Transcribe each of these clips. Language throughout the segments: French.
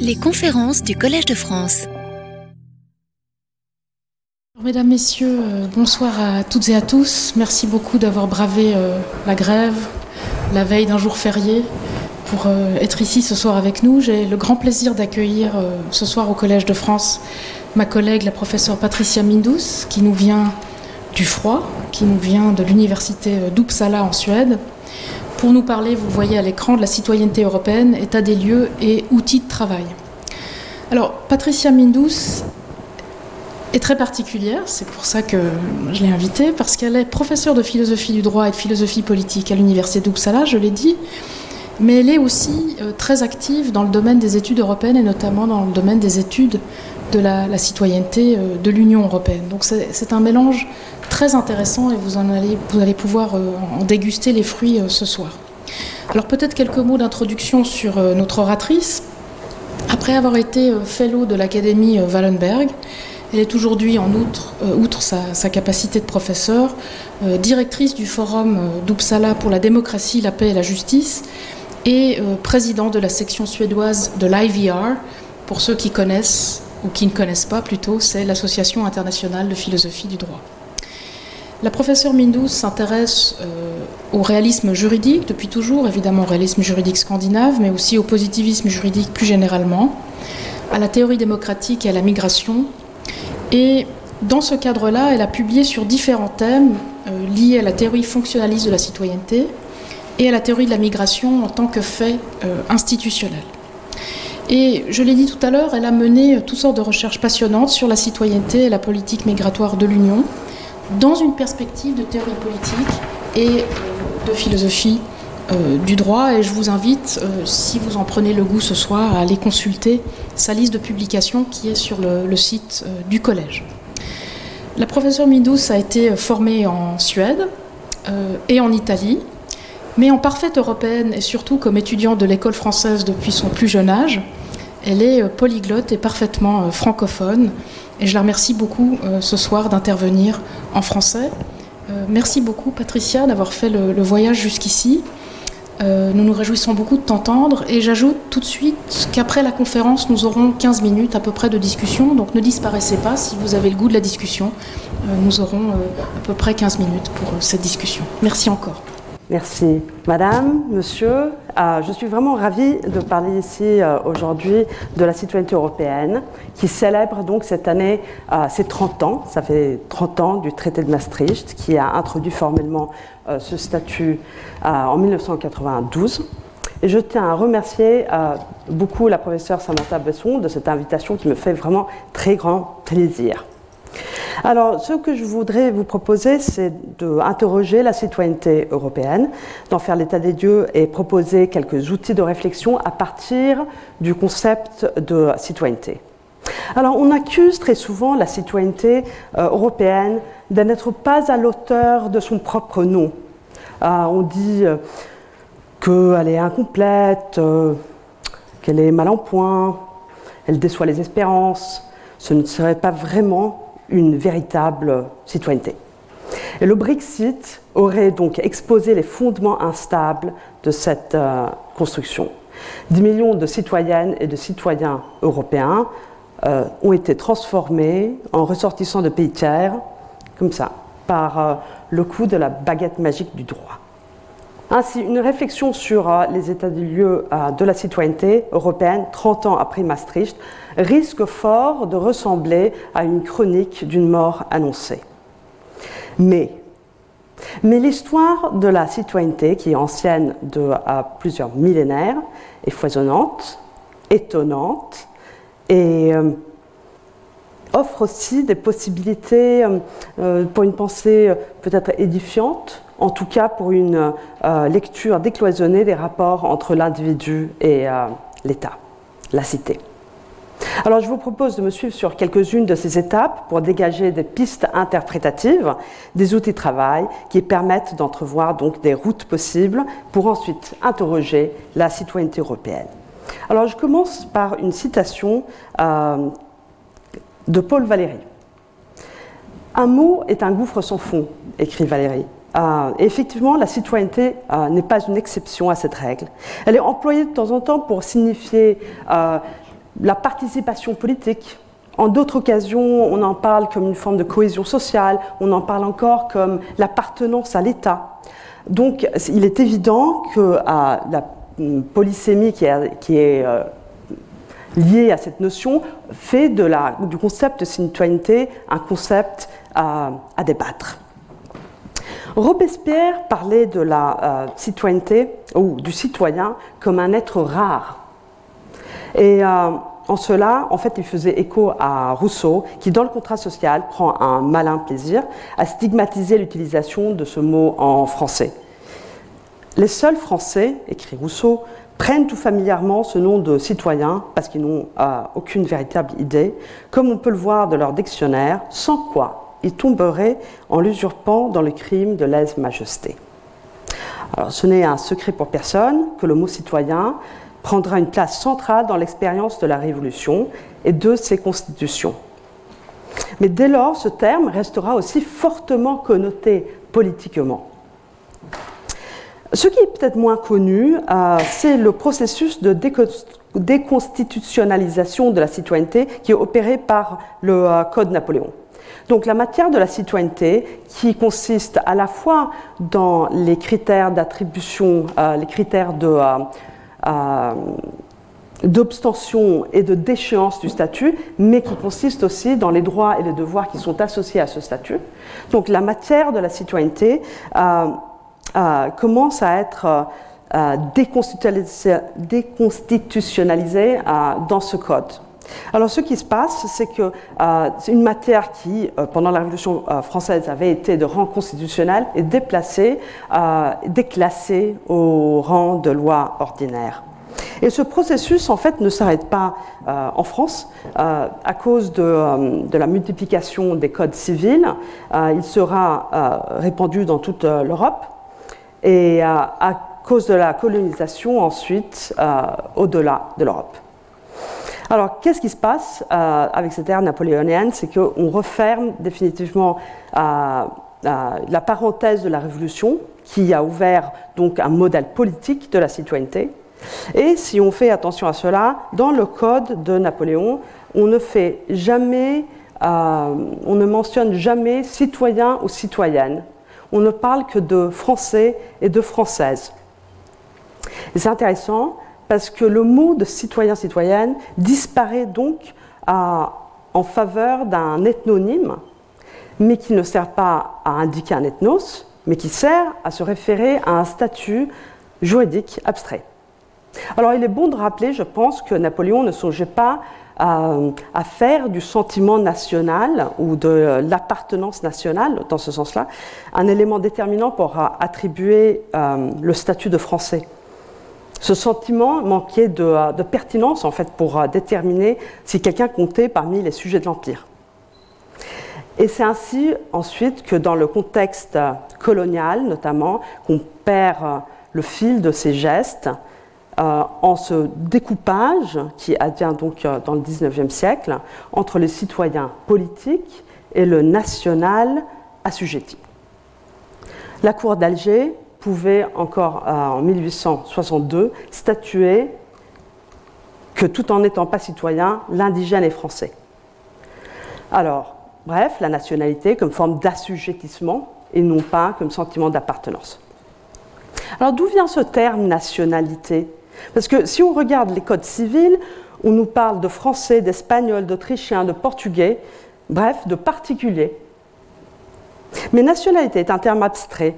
Les conférences du Collège de France. Mesdames, Messieurs, euh, bonsoir à toutes et à tous. Merci beaucoup d'avoir bravé euh, la grève, la veille d'un jour férié, pour euh, être ici ce soir avec nous. J'ai le grand plaisir d'accueillir ce soir au Collège de France ma collègue, la professeure Patricia Mindus, qui nous vient du froid, qui nous vient de l'université d'Uppsala en Suède, pour nous parler, vous voyez à l'écran, de la citoyenneté européenne, état des lieux et outils de travail. Alors, Patricia Mindus est très particulière, c'est pour ça que je l'ai invitée, parce qu'elle est professeure de philosophie du droit et de philosophie politique à l'université d'Uppsala, je l'ai dit, mais elle est aussi euh, très active dans le domaine des études européennes et notamment dans le domaine des études de la, citoyenneté euh, de l'Union européenne. Donc c'est un mélange très intéressant et vous, allez, pouvoir euh, en déguster les fruits euh, ce soir. Alors peut-être quelques mots d'introduction sur notre oratrice. Après avoir été fellow de l'Académie Wallenberg, elle est aujourd'hui, en outre, outre sa, capacité de professeur, directrice du Forum d'Uppsala pour la démocratie, la paix et la justice, et président de la section suédoise de l'IVR. Pour ceux qui connaissent, ou qui ne connaissent pas plutôt, c'est l'Association internationale de philosophie du droit. La professeure Mindous s'intéresse euh, au réalisme juridique depuis toujours, évidemment au réalisme juridique scandinave, mais aussi au positivisme juridique plus généralement, à la théorie démocratique et à la migration. Et dans ce cadre-là, elle a publié sur différents thèmes euh, liés à la théorie fonctionnaliste de la citoyenneté et à la théorie de la migration en tant que fait euh, institutionnel. Et je l'ai dit tout à l'heure, elle a mené toutes sortes de recherches passionnantes sur la citoyenneté et la politique migratoire de l'Union, dans une perspective de théorie politique et euh, de philosophie euh, du droit. Et je vous invite, euh, si vous en prenez le goût ce soir, à aller consulter sa liste de publications qui est sur le, site du collège. La professeure Mindous a été formée en Suède et en Italie. Mais en parfaite européenne et surtout comme étudiante de l'école française depuis son plus jeune âge, elle est euh, polyglotte et parfaitement euh, francophone. Et je la remercie beaucoup euh, ce soir d'intervenir en français. Merci beaucoup Patricia d'avoir fait le, voyage jusqu'ici. nous nous réjouissons beaucoup de t'entendre et j'ajoute tout de suite qu'après la conférence, nous aurons 15 minutes à peu près de discussion. Donc ne disparaissez pas si vous avez le goût de la discussion. nous aurons à peu près 15 minutes pour cette discussion. Merci encore. Merci. Madame, monsieur, euh, je suis vraiment ravie de parler ici euh, aujourd'hui de la citoyenneté européenne qui célèbre donc cette année euh, ses 30 ans. Ça fait 30 ans du traité de Maastricht qui a introduit formellement ce statut en 1992. Et je tiens à remercier beaucoup la professeure Samantha Besson de cette invitation qui me fait vraiment très grand plaisir. Alors, ce que je voudrais vous proposer, c'est d'interroger la citoyenneté européenne, d'en faire l'état des dieux et proposer quelques outils de réflexion à partir du concept de citoyenneté. Alors, on accuse très souvent la citoyenneté euh, européenne de n'être pas à l'auteur de son propre nom. Euh, on dit euh, qu'elle est incomplète, qu'elle est mal en point, elle déçoit les espérances. Ce ne serait pas vraiment une véritable citoyenneté. Et le Brexit aurait donc exposé les fondements instables de cette euh, construction. 10 millions de citoyennes et de citoyens européens euh, ont été transformés en ressortissants de pays tiers, comme ça, par euh, le coup de la baguette magique du droit. Ainsi, une réflexion sur les états du lieu de la citoyenneté européenne 30 ans après Maastricht risque fort de ressembler à une chronique d'une mort annoncée. Mais, mais l'histoire de la citoyenneté, qui est ancienne de plusieurs millénaires, est foisonnante, étonnante et euh, offre aussi des possibilités euh, euh, pour une pensée peut-être édifiante, en tout cas pour une lecture décloisonnée des rapports entre l'individu et l'État, la cité. Alors je vous propose de me suivre sur quelques-unes de ces étapes pour dégager des pistes interprétatives, des outils de travail qui permettent d'entrevoir donc des routes possibles pour ensuite interroger la citoyenneté européenne. Alors je commence par une citation euh, de Paul Valéry. Un mot est un gouffre sans fond, écrit Valéry. Effectivement, la citoyenneté n'est pas une exception à cette règle. Elle est employée de temps en temps pour signifier la participation politique. En d'autres occasions, on en parle comme une forme de cohésion sociale, on en parle encore comme l'appartenance à l'État. Donc il est évident que la polysémie qui est, euh, liée à cette notion fait du concept de citoyenneté un concept à, débattre. Robespierre parlait de la euh, citoyenneté ou du citoyen comme un être rare. Et euh, en cela, en fait, il faisait écho à Rousseau, qui, dans le contrat social, prend un malin plaisir à stigmatiser l'utilisation de ce mot en français. Les seuls Français, écrit Rousseau, prennent tout familièrement ce nom de citoyen parce qu'ils n'ont euh, aucune véritable idée, comme on peut le voir de leur dictionnaire, sans quoi ils tomberaient en l'usurpant dans le crime de lèse-majesté. Ce n'est un secret pour personne que le mot citoyen prendra une place centrale dans l'expérience de la Révolution et de ses constitutions. Mais dès lors, ce terme restera aussi fortement connoté politiquement. Ce qui est peut-être moins connu, euh, c'est le processus de déconstitutionnalisation de la citoyenneté qui est opéré par le euh, Code Napoléon. Donc la matière de la citoyenneté, qui consiste à la fois dans les critères d'attribution, euh, les critères de, d'obstention et de déchéance du statut, mais qui consiste aussi dans les droits et les devoirs qui sont associés à ce statut. Donc la matière de la citoyenneté euh, euh, commence à être euh, déconstitutionnalisée dans ce code. Alors ce qui se passe, c'est que c'est une matière qui, pendant la Révolution française, avait été de rang constitutionnel est déplacée, déclassée au rang de loi ordinaire. Et ce processus, en fait, ne s'arrête pas euh, en France. Euh, à cause euh, de, la multiplication des codes civils, il sera répandu dans toute l'Europe. Et à cause de la colonisation, ensuite, au-delà de l'Europe. Alors, qu'est-ce qui se passe avec cette ère napoléonienne? C'est qu'on referme définitivement la parenthèse de la Révolution, qui a ouvert donc un modèle politique de la citoyenneté. Et si on fait attention à cela, dans le code de Napoléon, on ne fait jamais, euh, on ne mentionne jamais citoyen ou citoyenne. On ne parle que de français et de françaises. c'est intéressant parce que le mot de citoyen-citoyenne disparaît donc en faveur d'un ethnonyme, mais qui ne sert pas à indiquer un ethnos, mais qui sert à se référer à un statut juridique abstrait. Alors il est bon de rappeler, je pense, que Napoléon ne songeait pas à, faire du sentiment national ou de l'appartenance nationale, dans ce sens-là, un élément déterminant pour attribuer euh, le statut de français. Ce sentiment manquait de, de pertinence, en fait, pour euh, déterminer si quelqu'un comptait parmi les sujets de l'Empire. Et c'est ainsi, ensuite, que dans le contexte colonial, notamment, qu'on perd euh, le fil de ces gestes euh, en ce découpage qui advient donc euh, dans le XIXe siècle entre les citoyens politiques et le national assujetti. La Cour d'Alger pouvait encore euh, en 1862 statuer que tout en n'étant pas citoyen, l'indigène est français. Alors, bref, la nationalité comme forme d'assujettissement et non pas comme sentiment d'appartenance. Alors d'où vient ce terme nationalité? Parce que si on regarde les codes civils, on nous parle de français, d'espagnol, d'autrichien, de portugais, bref, de particuliers. Mais nationalité est un terme abstrait.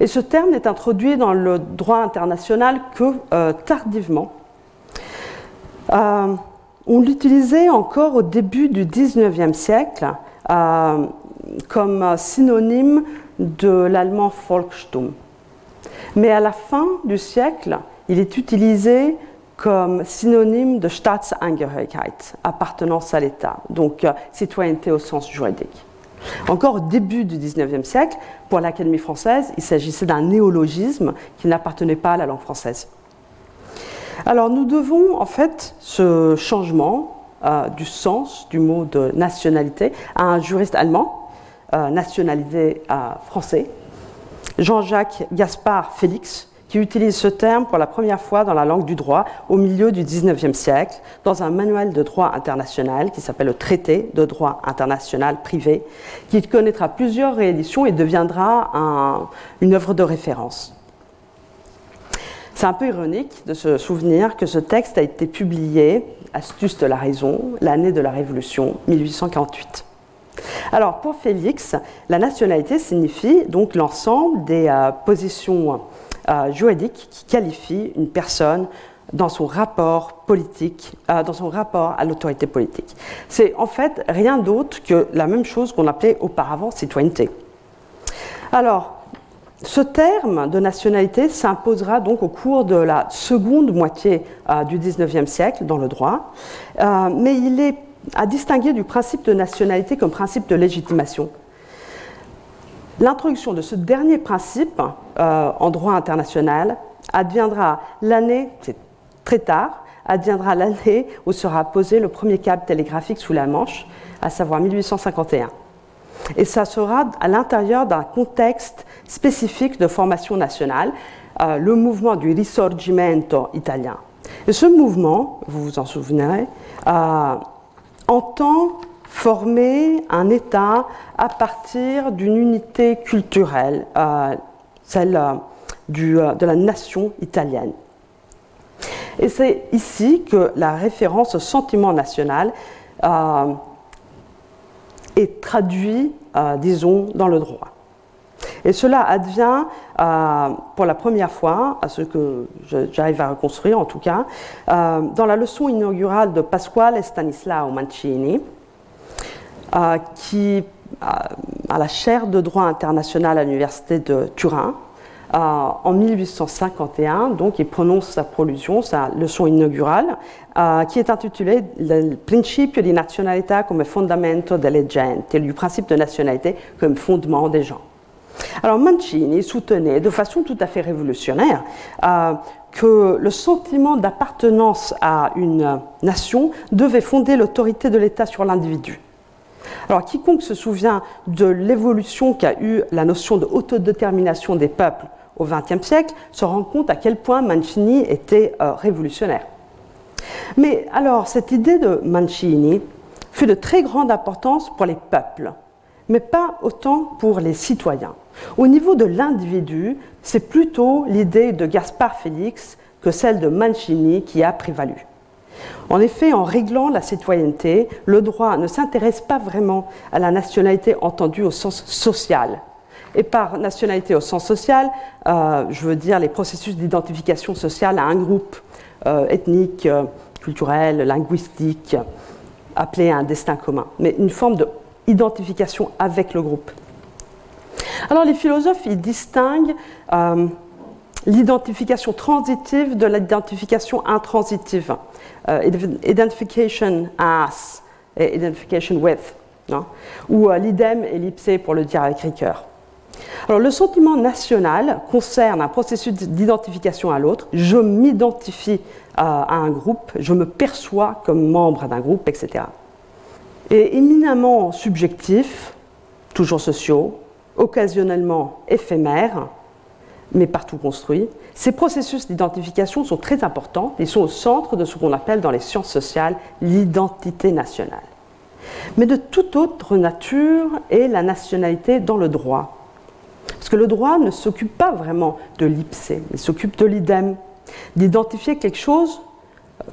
Et ce terme n'est introduit dans le droit international que euh, tardivement. Euh, on l'utilisait encore au début du XIXe siècle euh, comme synonyme de l'allemand Volkstum. Mais à la fin du siècle, il est utilisé comme synonyme de Staatsangehörigkeit, appartenance à l'État, donc citoyenneté au sens juridique. Encore au début du XIXe siècle, pour l'Académie française, il s'agissait d'un néologisme qui n'appartenait pas à la langue française. Alors nous devons en fait ce changement euh, du sens du mot de nationalité à un juriste allemand, euh, nationalisé français, Jean-Jacques Gaspard Félix, qui utilise ce terme pour la première fois dans la langue du droit au milieu du XIXe siècle, dans un manuel de droit international qui s'appelle le Traité de droit international privé, qui connaîtra plusieurs rééditions et deviendra une œuvre de référence. C'est un peu ironique de se souvenir que ce texte a été publié, astuce de la raison, l'année de la Révolution, 1848. Alors, pour Félix, la nationalité signifie donc l'ensemble des euh, positions euh, juridique qui qualifie une personne dans son rapport politique, euh, dans son rapport à l'autorité politique. C'est en fait rien d'autre que la même chose qu'on appelait auparavant citoyenneté. Alors, ce terme de nationalité s'imposera donc au cours de la seconde moitié euh, du XIXe siècle dans le droit, mais il est à distinguer du principe de nationalité comme principe de légitimation. L'introduction de ce dernier principe euh, en droit international adviendra l'année, c'est très tard, adviendra l'année où sera posé le premier câble télégraphique sous la Manche, à savoir 1851. Et ça sera à l'intérieur d'un contexte spécifique de formation nationale, euh, le mouvement du Risorgimento italien. Et ce mouvement, vous vous en souvenez, euh, entend former un État à partir d'une unité culturelle, euh, celle euh, euh, de la nation italienne. Et c'est ici que la référence au sentiment national est traduite, disons, dans le droit. Et cela advient pour la première fois, à ce que j'arrive à reconstruire en tout cas, dans la leçon inaugurale de Pasquale Stanislao Mancini, qui a euh, la chaire de droit international à l'université de Turin. Euh, en 1851, donc il prononce sa prolusion, sa leçon inaugurale, qui est intitulée Le principio di nazionalità come fondamento delle genti, du principe de nationalité comme fondement des gens. Alors Mancini soutenait de façon tout à fait révolutionnaire que le sentiment d'appartenance à une nation devait fonder l'autorité de l'État sur l'individu. Alors, quiconque se souvient de l'évolution qu'a eue la notion de autodétermination des peuples au XXe siècle se rend compte à quel point Mancini était euh, révolutionnaire. Mais alors, cette idée de Mancini fut de très grande importance pour les peuples, mais pas autant pour les citoyens. Au niveau de l'individu, c'est plutôt l'idée de Gaspard Félix que celle de Mancini qui a prévalu. En effet, en réglant la citoyenneté, le droit ne s'intéresse pas vraiment à la nationalité entendue au sens social. Et par nationalité au sens social, euh, je veux dire les processus d'identification sociale à un groupe euh, ethnique, euh, culturel, linguistique, appelé à un destin commun, mais une forme d'identification avec le groupe. Alors les philosophes, ils distinguent l'identification transitive de l'identification intransitive. Euh, identification as et identification with, ou euh, l'idem ellipsé pour le dire avec Ricoeur. Alors, le sentiment national concerne un processus d'identification à l'autre. Je m'identifie à un groupe, je me perçois comme membre d'un groupe, etc. Et éminemment subjectif, toujours sociaux, occasionnellement éphémères, mais partout construits. Ces processus d'identification sont très importants et sont au centre de ce qu'on appelle dans les sciences sociales l'identité nationale. Mais de toute autre nature est la nationalité dans le droit. Parce que le droit ne s'occupe pas vraiment de l'ipsé, il s'occupe de l'idem, d'identifier quelque chose,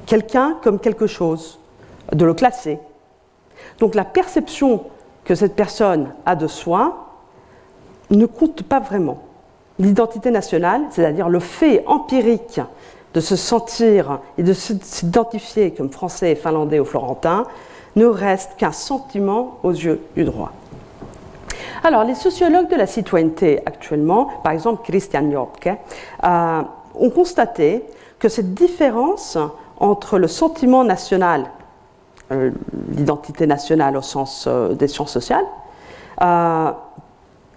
quelqu'un comme quelque chose, de le classer. Donc la perception que cette personne a de soi ne compte pas vraiment l'identité nationale, c'est-à-dire le fait empirique de se sentir et de s'identifier comme français, finlandais ou florentin, ne reste qu'un sentiment aux yeux du droit. Alors, les sociologues de la citoyenneté actuellement, par exemple Christian Jopke, euh, ont constaté que cette différence entre le sentiment national, euh, l'identité nationale au sens euh, des sciences sociales,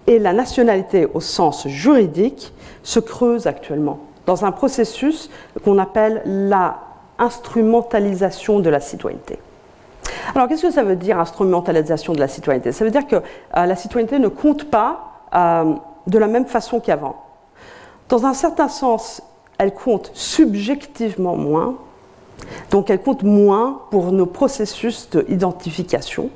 et la nationalité au sens juridique se creuse actuellement dans un processus qu'on appelle la instrumentalisation de la citoyenneté. Alors qu'est-ce que ça veut dire instrumentalisation de la citoyenneté? Ça veut dire que euh, la citoyenneté ne compte pas euh, de la même façon qu'avant. Dans un certain sens, elles comptent subjectivement moins, donc elles comptent moins pour nos processus d'identification,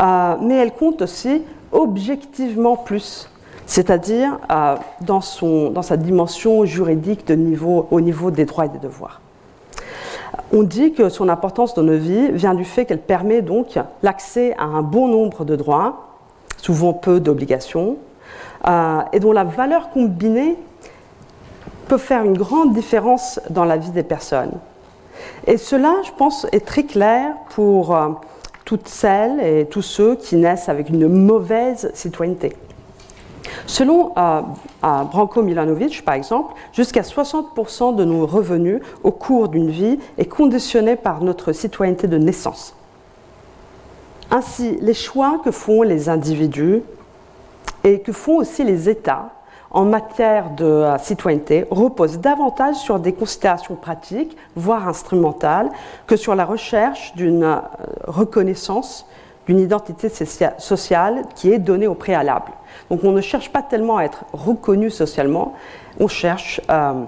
euh, mais elles comptent aussi objectivement plus, c'est-à-dire euh, dans, dans, sa dimension juridique de niveau, au niveau des droits et des devoirs. On dit que son importance dans nos vies vient du fait qu'elle permet donc l'accès à un bon nombre de droits, souvent peu d'obligations, euh, et dont la valeur combinée peut faire une grande différence dans la vie des personnes. Et cela, je pense, est très clair pour euh, toutes celles et tous ceux qui naissent avec une mauvaise citoyenneté. Selon euh, Branko Milanovic, par exemple, jusqu'à 60% de nos revenus au cours d'une vie est conditionné par notre citoyenneté de naissance. Ainsi, les choix que font les individus et que font aussi les États en matière de euh, citoyenneté reposent davantage sur des considérations pratiques, voire instrumentales, que sur la recherche d'une euh, reconnaissance d'une identité sociale qui est donnée au préalable. Donc on ne cherche pas tellement à être reconnu socialement, on cherche euh,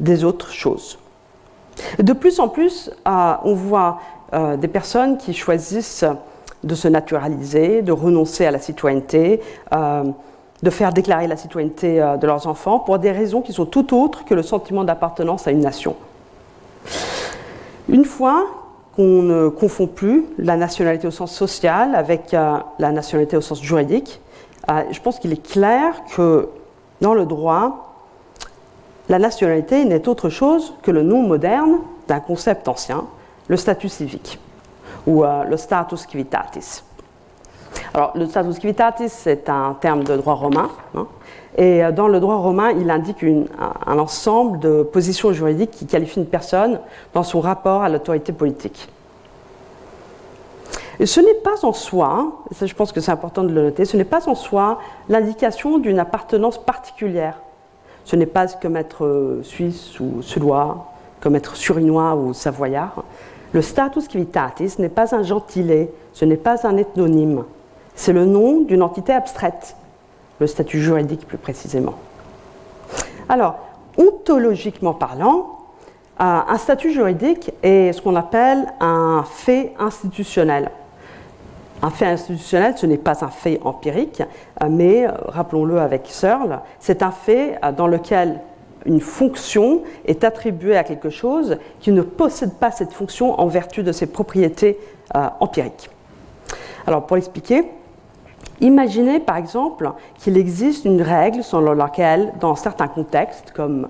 des autres choses. De plus en plus, on voit des personnes qui choisissent de se naturaliser, de renoncer à la citoyenneté, de faire déclarer la citoyenneté de leurs enfants pour des raisons qui sont tout autres que le sentiment d'appartenance à une nation. Une fois qu'on ne confond plus la nationalité au sens social avec la nationalité au sens juridique, euh, je pense qu'il est clair que dans le droit, la nationalité n'est autre chose que le nom moderne d'un concept ancien, le statut civique, ou euh, le status civitatis. Alors, le status civitatis, c'est un terme de droit romain, hein, et euh, dans le droit romain, il indique un ensemble de positions juridiques qui qualifient une personne dans son rapport à l'autorité politique. Et ce n'est pas en soi, ça je pense que c'est important de le noter, ce n'est pas en soi l'indication d'une appartenance particulière. Ce n'est pas comme être euh, suisse ou suédois, comme être surinois ou savoyard. Le status civitatis n'est pas un gentilé, ce n'est pas un ethnonyme. C'est le nom d'une entité abstraite, le statut juridique plus précisément. Alors, ontologiquement parlant, euh, un statut juridique est ce qu'on appelle un fait institutionnel. Un fait institutionnel, ce n'est pas un fait empirique, euh, mais, euh, rappelons-le avec Searle, c'est un fait dans lequel une fonction est attribuée à quelque chose qui ne possède pas cette fonction en vertu de ses propriétés empiriques. Alors, pour l'expliquer, imaginez par exemple qu'il existe une règle selon laquelle, dans certains contextes, comme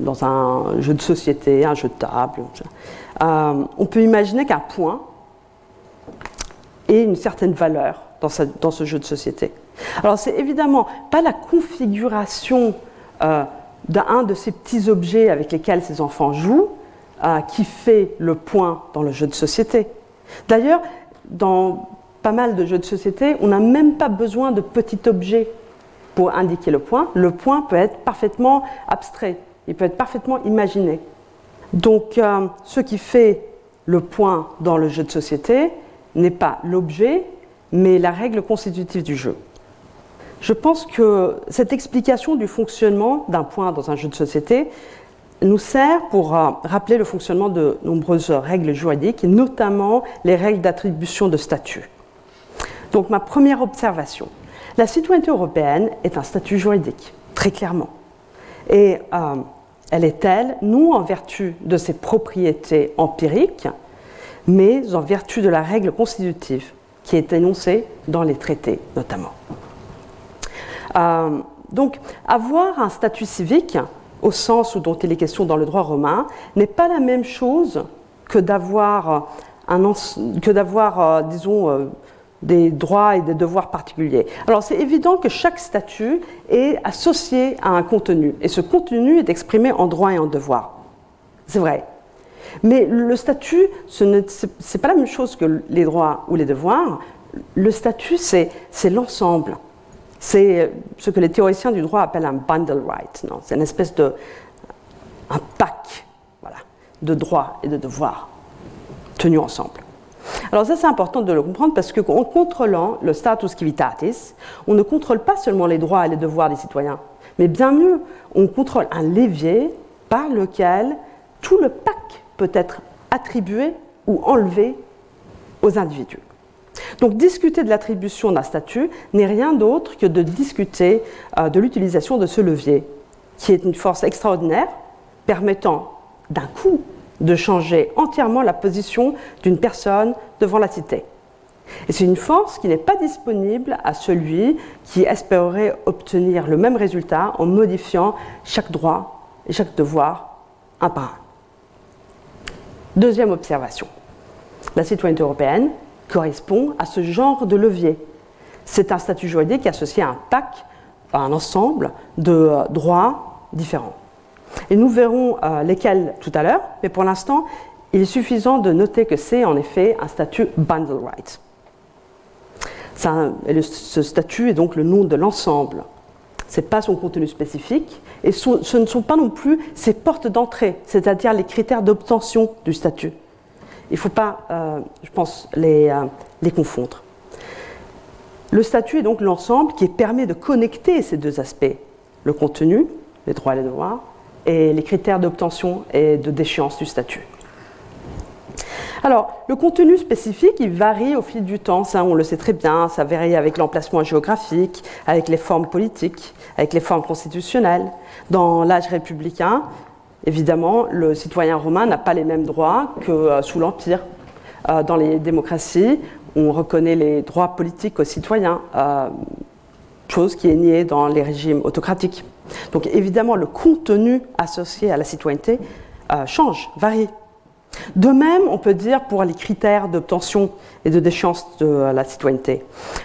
dans un jeu de société, un jeu de table, on peut imaginer qu'un point et une certaine valeur dans, dans ce jeu de société. Alors c'est évidemment pas la configuration euh, d'un de ces petits objets avec lesquels ces enfants jouent euh, qui fait le point dans le jeu de société. D'ailleurs, dans pas mal de jeux de société, on n'a même pas besoin de petits objets pour indiquer le point. Le point peut être parfaitement abstrait, il peut être parfaitement imaginé. Donc euh, ce qui fait le point dans le jeu de société, n'est pas l'objet, mais la règle constitutive du jeu. Je pense que cette explication du fonctionnement d'un point dans un jeu de société nous sert pour euh, rappeler le fonctionnement de nombreuses règles juridiques, notamment les règles d'attribution de statut. Donc ma première observation, la citoyenneté européenne est un statut juridique, très clairement. Et euh, elle est telle, non en vertu de ses propriétés empiriques, mais en vertu de la règle constitutive qui est énoncée dans les traités notamment. Euh, donc, avoir un statut civique, au sens où dont il est question dans le droit romain, n'est pas la même chose que d'avoir, que d'avoir euh, disons, euh, des droits et des devoirs particuliers. Alors c'est évident que chaque statut est associé à un contenu, et ce contenu est exprimé en droit et en devoir. C'est vrai. Mais le statut, ce n'est pas la même chose que les droits ou les devoirs. Le statut, c'est l'ensemble. C'est ce que les théoriciens du droit appellent un bundle right. C'est une espèce de un pack voilà, de droits et de devoirs tenus ensemble. Alors ça c'est important de le comprendre parce qu'en contrôlant le status civitatis, on ne contrôle pas seulement les droits et les devoirs des citoyens, mais bien mieux, on contrôle un levier par lequel tout le pack peut être attribué ou enlevé aux individus. Donc discuter de l'attribution d'un statut n'est rien d'autre que de discuter euh, de l'utilisation de ce levier, qui est une force extraordinaire permettant d'un coup de changer entièrement la position d'une personne devant la cité. Et c'est une force qui n'est pas disponible à celui qui espérerait obtenir le même résultat en modifiant chaque droit et chaque devoir un par un. Deuxième observation. La citoyenneté européenne correspond à ce genre de levier. C'est un statut juridique associé à un pack, à un ensemble de euh, droits différents. Et nous verrons euh, lesquels tout à l'heure, mais pour l'instant, il est suffisant de noter que c'est en effet un statut bundle right. ce statut est donc le nom de l'ensemble. Ce n'est pas son contenu spécifique, et ce ne sont pas non plus ses portes d'entrée, c'est-à-dire les critères d'obtention du statut. Il ne faut pas, euh, je pense, les, euh, les confondre. Le statut est donc l'ensemble qui permet de connecter ces deux aspects, le contenu, les droits et les devoirs, et les critères d'obtention et de déchéance du statut. Alors, le contenu spécifique, il varie au fil du temps, ça on le sait très bien, ça varie avec l'emplacement géographique, avec les formes politiques, avec les formes constitutionnelles. Dans l'âge républicain, évidemment, le citoyen romain n'a pas les mêmes droits que euh, sous l'Empire. Euh, dans les démocraties, on reconnaît les droits politiques aux citoyens, euh, chose qui est niée dans les régimes autocratiques. Donc évidemment, le contenu associé à la citoyenneté change, varie. De même, on peut dire pour les critères d'obtention et de déchéance de la citoyenneté.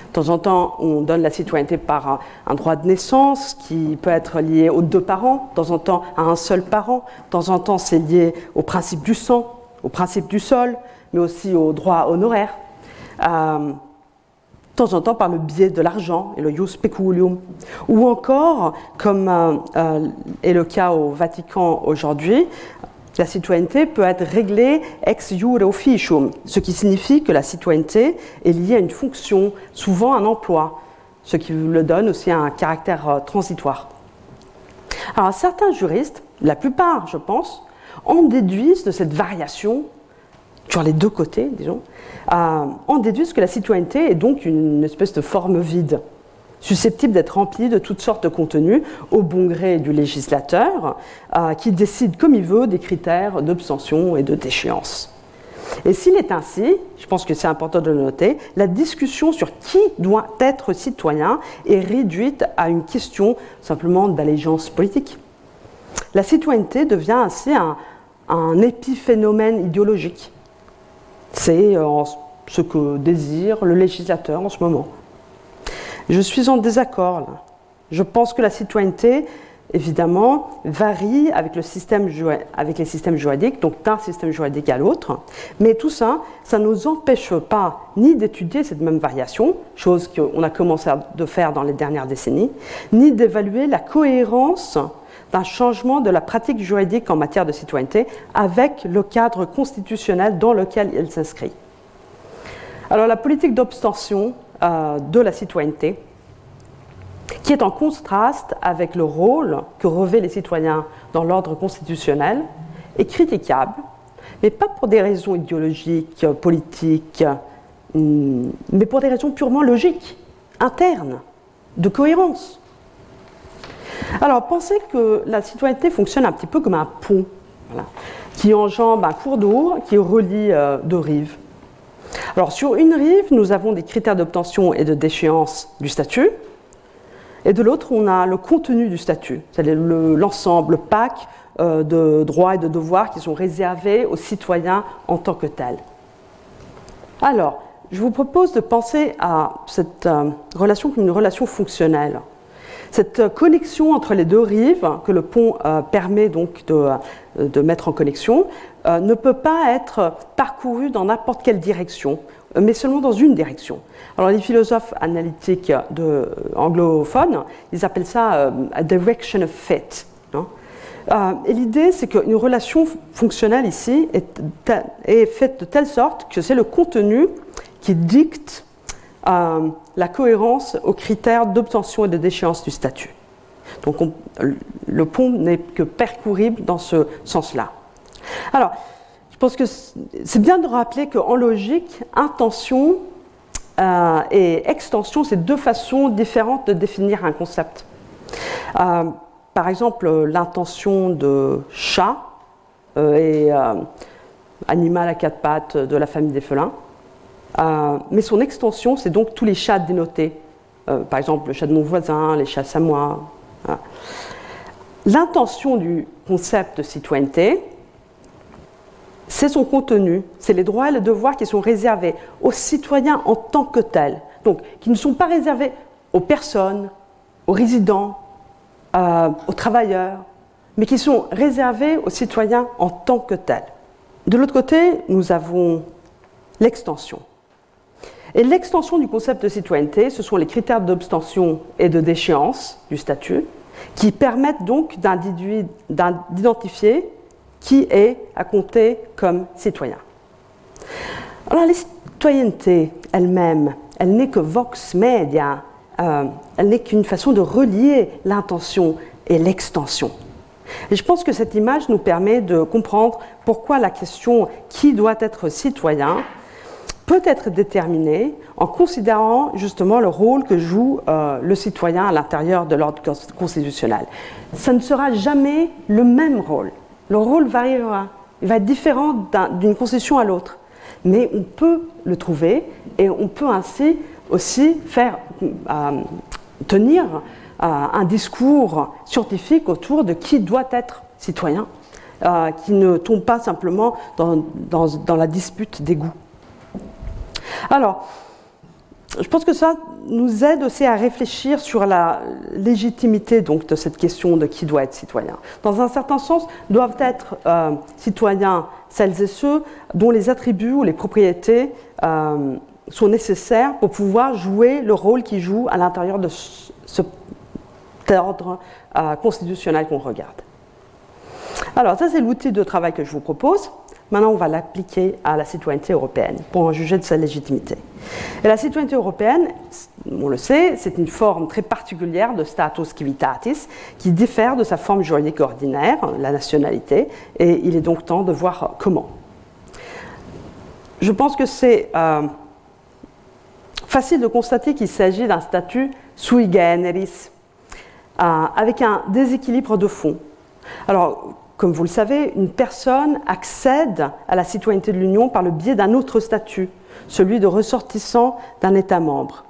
De temps en temps, on donne la citoyenneté par un, droit de naissance qui peut être lié aux deux parents, de temps en temps à un seul parent, de temps en temps c'est lié au principe du sang, au principe du sol, mais aussi au droit honoraire. Euh, temps en temps par le biais de l'argent et le jus peculium, ou encore, comme euh, euh, est le cas au Vatican aujourd'hui, la citoyenneté peut être réglée ex jure officium, ce qui signifie que la citoyenneté est liée à une fonction, souvent un emploi, ce qui le donne aussi un caractère euh, transitoire. Alors certains juristes, la plupart je pense, en déduisent de cette variation sur les deux côtés, disons, en déduisent que la citoyenneté est donc une espèce de forme vide, susceptible d'être rempli de toutes sortes de contenus au bon gré du législateur, euh, qui décide comme il veut des critères d'obtention et de déchéance. Et s'il est ainsi, je pense que c'est important de le noter, la discussion sur qui doit être citoyen est réduite à une question simplement d'allégeance politique. La citoyenneté devient ainsi un épiphénomène idéologique. C'est euh, ce que désire le législateur en ce moment. Je suis en désaccord là. Je pense que la citoyenneté, évidemment, varie avec, les systèmes juridiques, donc d'un système juridique à l'autre. Mais tout ça, ça ne nous empêche pas ni d'étudier cette même variation, chose qu'on a commencé à de faire dans les dernières décennies, ni d'évaluer la cohérence d'un changement de la pratique juridique en matière de citoyenneté avec le cadre constitutionnel dans lequel elle s'inscrit. Alors la politique d'obstention euh, de la citoyenneté, qui est en contraste avec le rôle que revêtent les citoyens dans l'ordre constitutionnel, est critiquable, mais pas pour des raisons idéologiques, politiques, hmm, mais pour des raisons purement logiques, internes, de cohérence. Alors, pensez que la citoyenneté fonctionne un petit peu comme un pont, qui enjambe un cours d'eau qui relie euh, deux rives. Alors sur une rive, nous avons des critères d'obtention et de déchéance du statut, et de l'autre, on a le contenu du statut, c'est-à-dire l'ensemble, le, pack euh, de droits et de devoirs qui sont réservés aux citoyens en tant que tels. Alors, je vous propose de penser à cette euh, relation comme une relation fonctionnelle. Cette connexion entre les deux rives que le pont euh, permet donc de, mettre en connexion euh, ne peut pas être parcourue dans n'importe quelle direction, mais seulement dans une direction. Alors les philosophes analytiques anglophones, ils appellent ça a direction of fit. Hein. Euh, et l'idée, c'est qu'une relation fonctionnelle ici est, faite de telle sorte que c'est le contenu qui dicte euh, la cohérence aux critères d'obtention et de déchéance du statut. Donc le pont n'est que percourible dans ce sens-là. Alors, je pense que c'est bien de rappeler qu'en logique, intention euh, et extension, c'est deux façons différentes de définir un concept. Euh, par exemple, l'intention de chat est animal à quatre pattes de la famille des félins, mais son extension, c'est donc tous les chats dénotés. par exemple, le chat de mon voisin, les chats samois. L'intention du concept de citoyenneté, c'est son contenu, c'est les droits et les devoirs qui sont réservés aux citoyens en tant que tels, donc qui ne sont pas réservés aux personnes, aux résidents, euh, aux travailleurs, mais qui sont réservés aux citoyens en tant que tels. De l'autre côté, nous avons l'extension. Et l'extension du concept de citoyenneté, ce sont les critères d'obstention et de déchéance du statut, qui permettent donc d'identifier qui est à compter comme citoyen. Alors la citoyenneté elle-même, elle, n'est que vox media, euh, elle n'est qu'une façon de relier l'intention et l'extension. Et je pense que cette image nous permet de comprendre pourquoi la question qui doit être citoyen peut être déterminée en considérant justement le rôle que joue euh, le citoyen à l'intérieur de l'ordre constitutionnel. Ça ne sera jamais le même rôle. Le rôle variera. Il va être différent d'une concession à l'autre. Mais on peut le trouver et on peut ainsi aussi faire euh, tenir euh, un discours scientifique autour de qui doit être citoyen, qui ne tombe pas simplement dans la dispute des goûts. Alors, je pense que ça nous aide aussi à réfléchir sur la légitimité de cette question de qui doit être citoyen. Dans un certain sens, doivent être euh, citoyens celles et ceux dont les attributs ou les propriétés euh, sont nécessaires pour pouvoir jouer le rôle qu'ils jouent à l'intérieur de ce, ordre euh, constitutionnel qu'on regarde. Alors ça, c'est l'outil de travail que je vous propose. Maintenant, on va l'appliquer à la citoyenneté européenne pour en juger de sa légitimité. Et la citoyenneté européenne, on le sait, c'est une forme très particulière de status civitatis qui diffère de sa forme juridique ordinaire, la nationalité, et il est donc temps de voir comment. Je pense que c'est euh, facile de constater qu'il s'agit d'un statut sui generis, euh, avec un déséquilibre de fond. Alors, comme vous le savez, une personne accède à la citoyenneté de l'Union par le biais d'un autre statut, celui de ressortissant d'un État membre.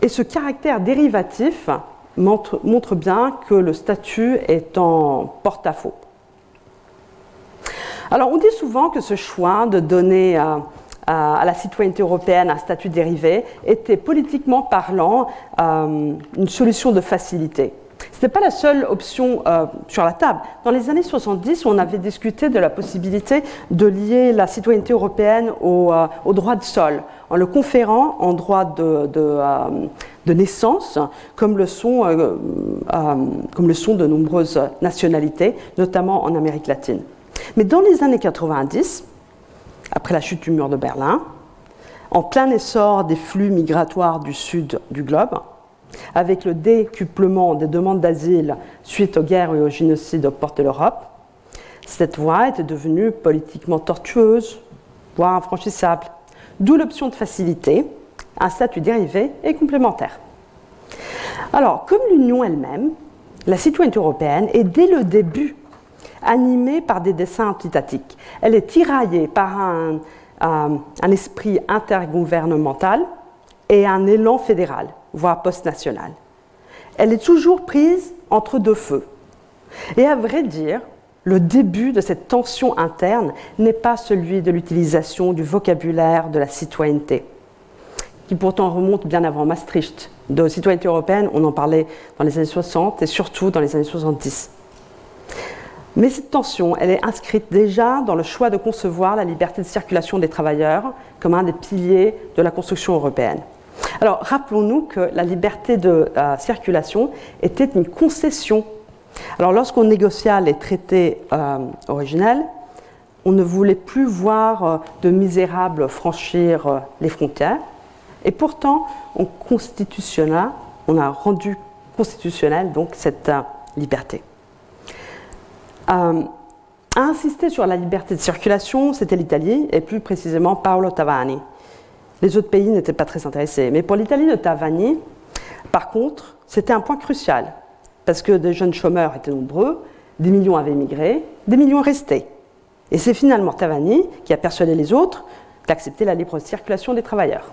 Et ce caractère dérivatif montre, bien que le statut est en porte-à-faux. Alors on dit souvent que ce choix de donner à, la citoyenneté européenne un statut dérivé était politiquement parlant euh, une solution de facilité. Ce n'était pas la seule option euh, sur la table. Dans les années 70, on avait discuté de la possibilité de lier la citoyenneté européenne au, euh, droit de sol, en le conférant en droit de, euh, naissance, comme le, sont, comme le sont de nombreuses nationalités, notamment en Amérique latine. Mais dans les années 90, après la chute du mur de Berlin, en plein essor des flux migratoires du sud du globe, avec le décuplement des demandes d'asile suite aux guerres et au génocide aux portes de l'Europe, cette voie était devenue politiquement tortueuse, voire infranchissable. D'où l'option de facilité, un statut dérivé et complémentaire. Alors, comme l'Union elle-même, la citoyenneté européenne est dès le début animée par des dessins antitatiques. Elle est tiraillée par un, un esprit intergouvernemental et un élan fédéral voire post-nationale. Elle est toujours prise entre deux feux. Et à vrai dire, le début de cette tension interne n'est pas celui de l'utilisation du vocabulaire de la citoyenneté, qui pourtant remonte bien avant Maastricht. De citoyenneté européenne, on en parlait dans les années 60 et surtout dans les années 70. Mais cette tension, elle est inscrite déjà dans le choix de concevoir la liberté de circulation des travailleurs comme un des piliers de la construction européenne. Alors rappelons-nous que la liberté de circulation était une concession Alors lorsqu'on négocia les traités euh, originels, on ne voulait plus voir euh, de misérables franchir euh, les frontières. Et pourtant, on constitutionna, on a rendu constitutionnelle donc cette liberté. a insisté sur la liberté de circulation, c'était l'Italie, et plus précisément Paolo Tavani. Les autres pays n'étaient pas très intéressés. Mais pour l'Italie de Tavani, par contre, c'était un point crucial, parce que des jeunes chômeurs étaient nombreux, des millions avaient migré, des millions restaient. Et c'est finalement Tavani qui a persuadé les autres d'accepter la libre circulation des travailleurs.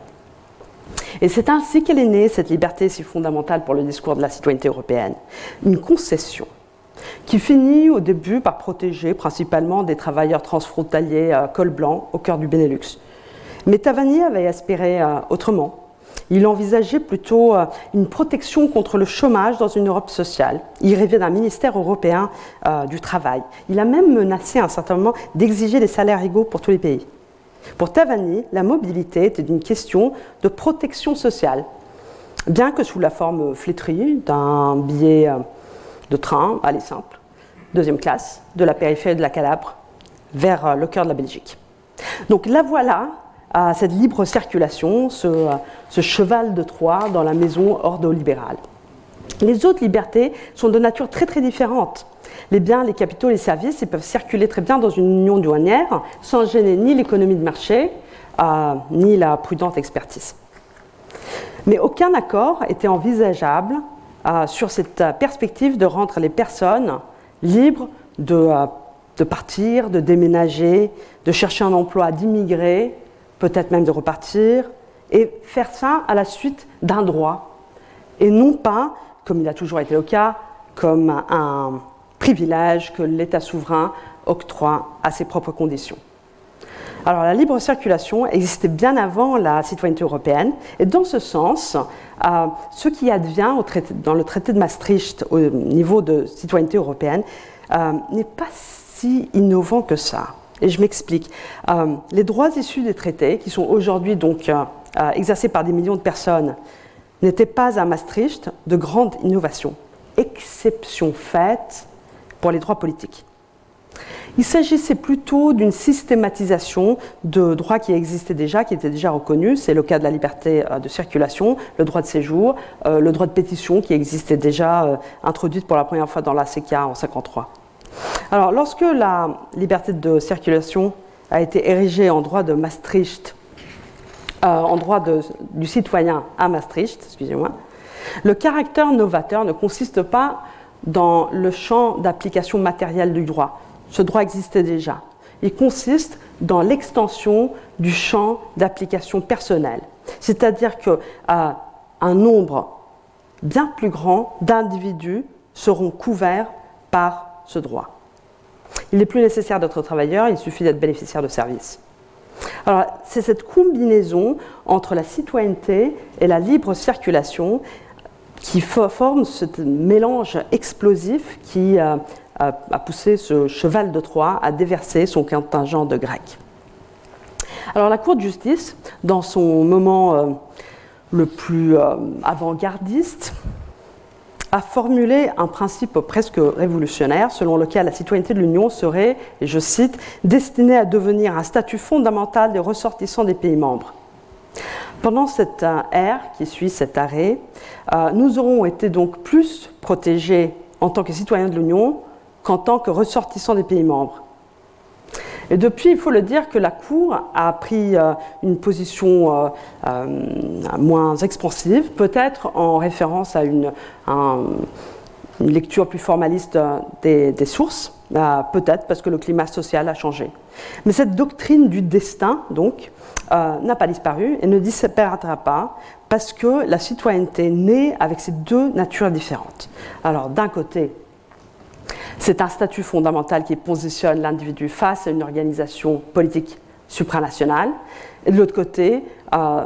Et c'est ainsi qu'elle est née, cette liberté si fondamentale pour le discours de la citoyenneté européenne. Une concession qui finit au début par protéger principalement des travailleurs transfrontaliers à col blanc au cœur du Benelux. Mais Tavani avait aspiré euh, autrement. Il envisageait plutôt euh, une protection contre le chômage dans une Europe sociale. Il rêvait d'un ministère européen euh, du travail. Il a même menacé à un certain moment d'exiger des salaires égaux pour tous les pays. Pour Tavani, la mobilité était une question de protection sociale, bien que sous la forme flétrie d'un billet de train, allez simple, deuxième classe, de la périphérie de la Calabre vers le cœur de la Belgique. Donc la voilà à cette libre circulation, ce, cheval de Troie dans la maison ordolibérale. Les autres libertés sont de nature très très différente. Les biens, les capitaux, les services, ils peuvent circuler très bien dans une union douanière sans gêner ni l'économie de marché, euh, ni la prudente expertise. Mais aucun accord était envisageable euh, sur cette perspective de rendre les personnes libres de, euh, de partir, de déménager, de chercher un emploi, d'immigrer, peut-être même de repartir, et faire ça à la suite d'un droit, et non pas, comme il a toujours été le cas, comme un privilège que l'État souverain octroie à ses propres conditions. Alors la libre circulation existait bien avant la citoyenneté européenne, et dans ce sens, euh, ce qui advient dans le traité de Maastricht au niveau de citoyenneté européenne euh, n'est pas si innovant que ça. Et je m'explique. Euh, les droits issus des traités, qui sont aujourd'hui donc euh, euh, exercés par des millions de personnes, n'étaient pas à Maastricht de grande innovation, exception faite pour les droits politiques. Il s'agissait plutôt d'une systématisation de droits qui existaient déjà, qui étaient déjà reconnus. C'est le cas de la liberté de circulation, le droit de séjour, le droit de pétition qui existait déjà introduite pour la première fois dans la CK en 1953. Alors, lorsque la liberté de circulation a été érigée en droit de Maastricht, euh, en droit du citoyen à Maastricht, excusez-moi, le caractère novateur ne consiste pas dans le champ d'application matérielle du droit. Ce droit existait déjà. Il consiste dans l'extension du champ d'application personnelle. C'est-à-dire qu'un euh, nombre bien plus grand d'individus seront couverts par ce droit. Il n'est plus nécessaire d'être travailleur, il suffit d'être bénéficiaire de services. Alors, c'est cette combinaison entre la citoyenneté et la libre circulation qui forme ce mélange explosif qui a, poussé ce cheval de Troie à déverser son contingent de Grecs. Alors, la Cour de justice, dans son moment euh, le plus euh, avant-gardiste, a formulé un principe presque révolutionnaire selon lequel la citoyenneté de l'Union serait, et je cite, destinée à devenir un statut fondamental des ressortissants des pays membres. Pendant cette euh, ère qui suit cet arrêt, euh, nous aurons été donc plus protégés en tant que citoyens de l'Union qu'en tant que ressortissants des pays membres. Et depuis, il faut le dire que la Cour a pris euh, une position euh, euh, moins expansive, peut-être en référence à une, lecture plus formaliste des, sources, peut-être parce que le climat social a changé. Mais cette doctrine du destin, donc, n'a pas disparu et ne disparaîtra pas parce que la citoyenneté naît avec ces deux natures différentes. Alors, d'un côté, c'est un statut fondamental qui positionne l'individu face à une organisation politique supranationale. Et de l'autre côté, euh,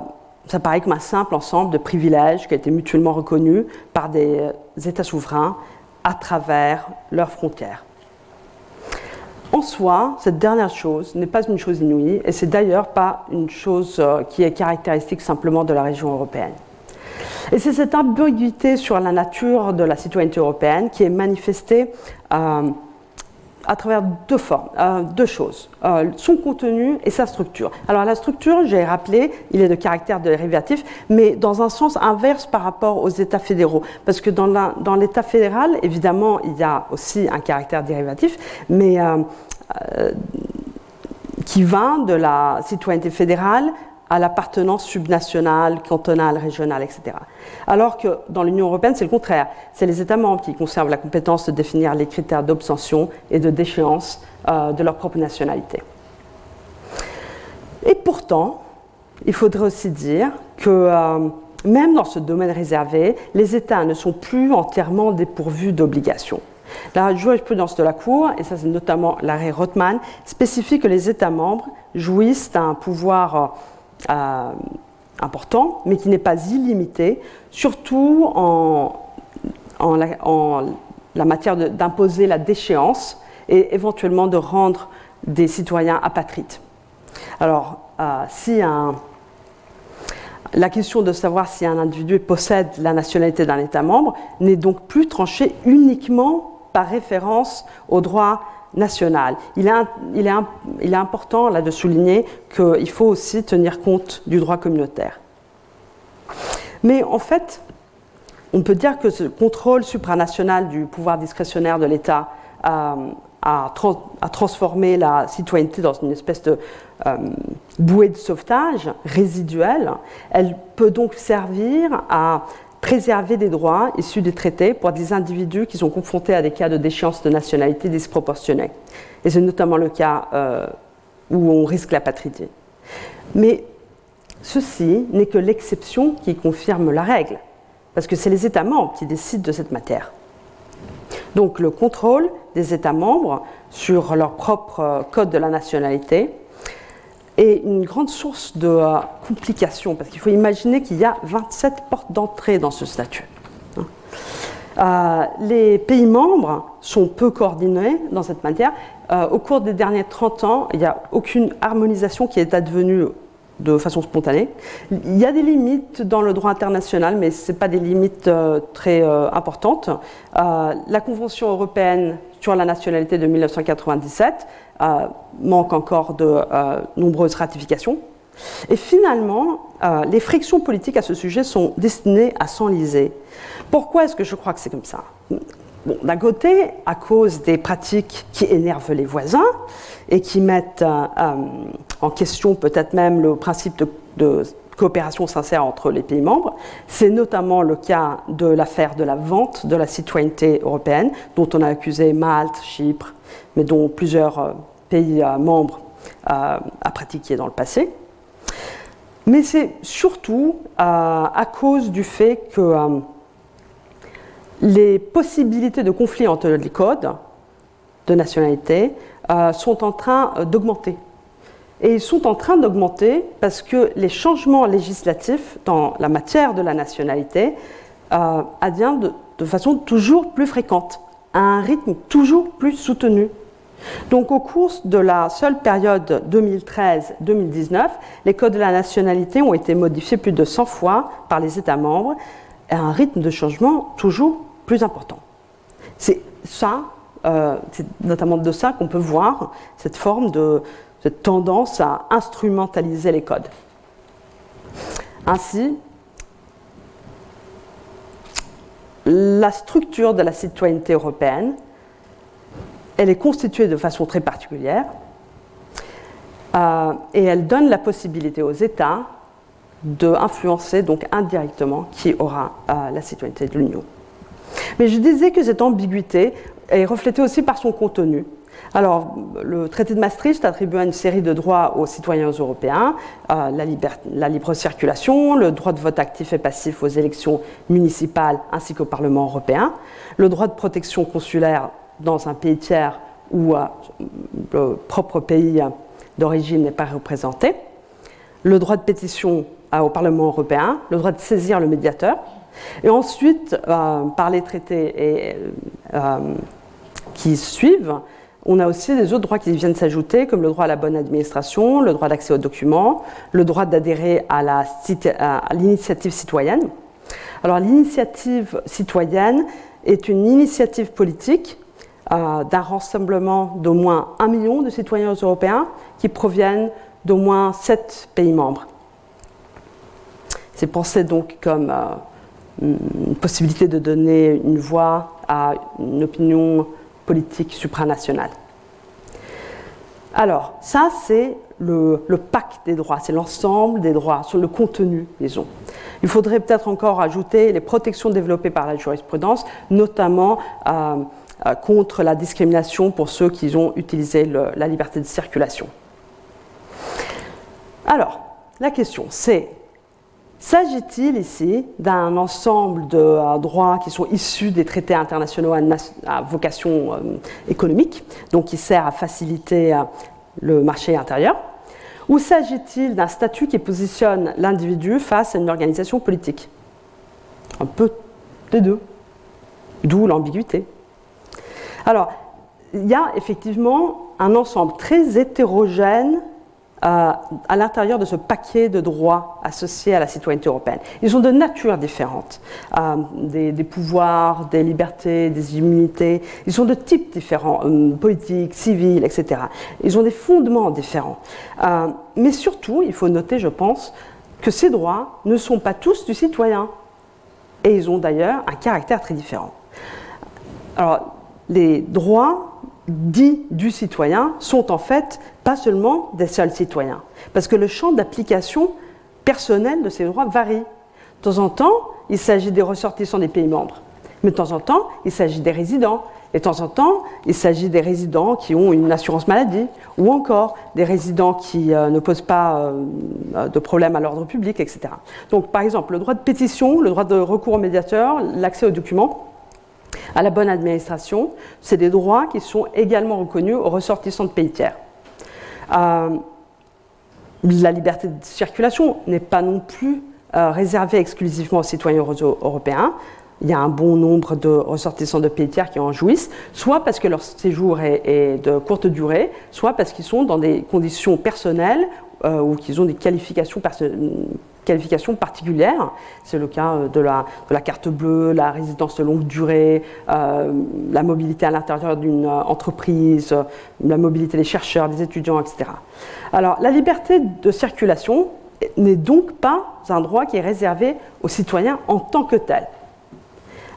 ça paraît comme un simple ensemble de privilèges qui a été mutuellement reconnus par des États souverains à travers leurs frontières. En soi, cette dernière chose n'est pas une chose inouïe, et c'est d'ailleurs pas une chose euh, qui est caractéristique simplement de la région européenne. Et c'est cette ambiguïté sur la nature de la citoyenneté européenne qui est manifestée euh, à travers deux formes, euh, deux choses, euh, son contenu et sa structure. Alors la structure, j'ai rappelé, il est de caractère dérivatif, mais dans un sens inverse par rapport aux États fédéraux, parce que dans l'État fédéral, évidemment, il y a aussi un caractère dérivatif, mais qui va de la citoyenneté fédérale à l'appartenance subnationale, cantonale, régionale, etc. Alors que dans l'Union européenne, c'est le contraire. C'est les États membres qui conservent la compétence de définir les critères d'obtention et de déchéance euh, de leur propre nationalité. Et pourtant, il faudrait aussi dire que euh, même dans ce domaine réservé, les États ne sont plus entièrement dépourvus d'obligations. La jurisprudence de la Cour, et ça c'est notamment l'arrêt Rothman, spécifie que les États membres jouissent d'un pouvoir euh, euh, important, mais qui n'est pas illimité, surtout en, la, matière d'imposer la déchéance et éventuellement de rendre des citoyens apatrides. Alors, euh, si la question de savoir si un individu possède la nationalité d'un État membre n'est donc plus tranchée uniquement par référence au droit national. Il est, important là de souligner qu'il faut aussi tenir compte du droit communautaire. Mais en fait, on peut dire que ce contrôle supranational du pouvoir discrétionnaire de l'État euh, a, transformé la citoyenneté dans une espèce de euh, bouée de sauvetage résiduelle. Elle peut donc servir à préserver des droits issus des traités pour des individus qui sont confrontés à des cas de déchéance de nationalité disproportionnés. Et c'est notamment le cas euh, où on risque la patrie. Mais ceci n'est que l'exception qui confirme la règle, parce que c'est les États membres qui décident de cette matière. Donc le contrôle des États membres sur leur propre euh, code de la nationalité est une grande source de euh, complications, parce qu'il faut imaginer qu'il y a 27 portes d'entrée dans ce statut. Hein. Euh, les pays membres sont peu coordonnés dans cette matière. Euh, au cours des derniers 30 ans, il n'y a aucune harmonisation qui est advenue de façon spontanée. Il y a des limites dans le droit international, mais ce n'est pas des limites très importantes. la Convention européenne sur la nationalité de 1997 euh, manque encore de euh, nombreuses ratifications. Et finalement, euh, les frictions politiques à ce sujet sont destinées à s'enliser. Pourquoi est-ce que je crois que c'est comme ça? Bon, D'un côté, à cause des pratiques qui énervent les voisins et qui mettent en question peut-être même le principe de, coopération sincère entre les pays membres. C'est notamment le cas de l'affaire de la vente de la citoyenneté européenne, dont on a accusé Malte, Chypre, mais dont plusieurs euh, pays euh, membres euh, a pratiqué dans le passé. Mais c'est surtout à cause du fait que les possibilités de conflit entre les codes de nationalité sont en train d'augmenter. Et ils sont en train d'augmenter parce que les changements législatifs dans la matière de la nationalité adviennent de, de façon toujours plus fréquente, à un rythme toujours plus soutenu. Donc au cours de la seule période 2013-2019, les codes de la nationalité ont été modifiés plus de 100 fois par les États membres à un rythme de changement toujours plus important. C'est ça, euh, c'est notamment de ça qu'on peut voir cette forme de cette tendance à instrumentaliser les codes. Ainsi, la structure de la citoyenneté européenne elle est constituée de façon très particulière euh, et elle donne la possibilité aux États d'influencer donc indirectement qui aura euh, la citoyenneté de l'Union. Mais je disais que cette ambiguïté est reflétée aussi par son contenu. Alors, le traité de Maastricht attribue une série de droits aux citoyens européens, la, la, libre circulation, le droit de vote actif et passif aux élections municipales ainsi qu'au Parlement européen, le droit de protection consulaire dans un pays tiers où euh, le propre pays d'origine n'est pas représenté, le droit de pétition euh, au Parlement européen, le droit de saisir le médiateur, et ensuite, euh, par les traités qui suivent, on a aussi des autres droits qui viennent s'ajouter, comme le droit à la bonne administration, le droit d'accès aux documents, le droit d'adhérer à l'initiative citoyenne, Alors l'initiative citoyenne est une initiative politique euh, d'un rassemblement d'au moins un million de citoyens européens qui proviennent d'au moins sept pays membres. C'est pensé donc comme euh, une possibilité de donner une voix à une opinion politique supranationale. Alors, ça, c'est le, pacte des droits, c'est l'ensemble des droits, sur le contenu, disons. Il faudrait peut-être encore ajouter les protections développées par la jurisprudence, notamment euh, euh, contre la discrimination pour ceux qui ont utilisé la liberté de circulation. Alors, la question, c'est S'agit-il ici d'un ensemble de euh, droits qui sont issus des traités internationaux à, vocation euh, économique, donc qui sert à faciliter euh, le marché intérieur? Ou s'agit-il d'un statut qui positionne l'individu face à une organisation politique? Un peu des deux, d'où l'ambiguïté. Alors, il y a effectivement un ensemble très hétérogène euh, à l'intérieur de ce paquet de droits associés à la citoyenneté européenne. Ils sont de nature différente, euh, des, pouvoirs, des libertés, des immunités. Ils sont de types différents, euh, politiques, civils, etc. Ils ont des fondements différents. mais surtout, il faut noter, je pense, que ces droits ne sont pas tous du citoyen. Et ils ont d'ailleurs un caractère très différent. Alors, les droits dits du citoyen sont en fait pas seulement des seuls citoyens, parce que le champ d'application personnel de ces droits varie. De temps en temps, il s'agit des ressortissants des pays membres, mais de temps en temps, il s'agit des résidents, et de temps en temps, il s'agit des résidents qui ont une assurance maladie, ou encore des résidents qui euh, ne posent pas euh, de problème à l'ordre public, etc. Donc, par exemple, le droit de pétition, le droit de recours au médiateur, l'accès aux documents, à la bonne administration, c'est des droits qui sont également reconnus aux ressortissants de pays tiers. Euh, la liberté de circulation n'est pas non plus euh, réservée exclusivement aux citoyens européens. Il y a un bon nombre de ressortissants de pays tiers qui en jouissent, soit parce que leur séjour est de courte durée, soit parce qu'ils sont dans des conditions personnelles euh, ou qu'ils ont des qualifications, particulières. C'est le cas euh, de la, carte bleue, la résidence de longue durée, euh, la mobilité à l'intérieur d'une entreprise, la mobilité des chercheurs, des étudiants, etc. Alors, la liberté de circulation n'est donc pas un droit qui est réservé aux citoyens en tant que tel.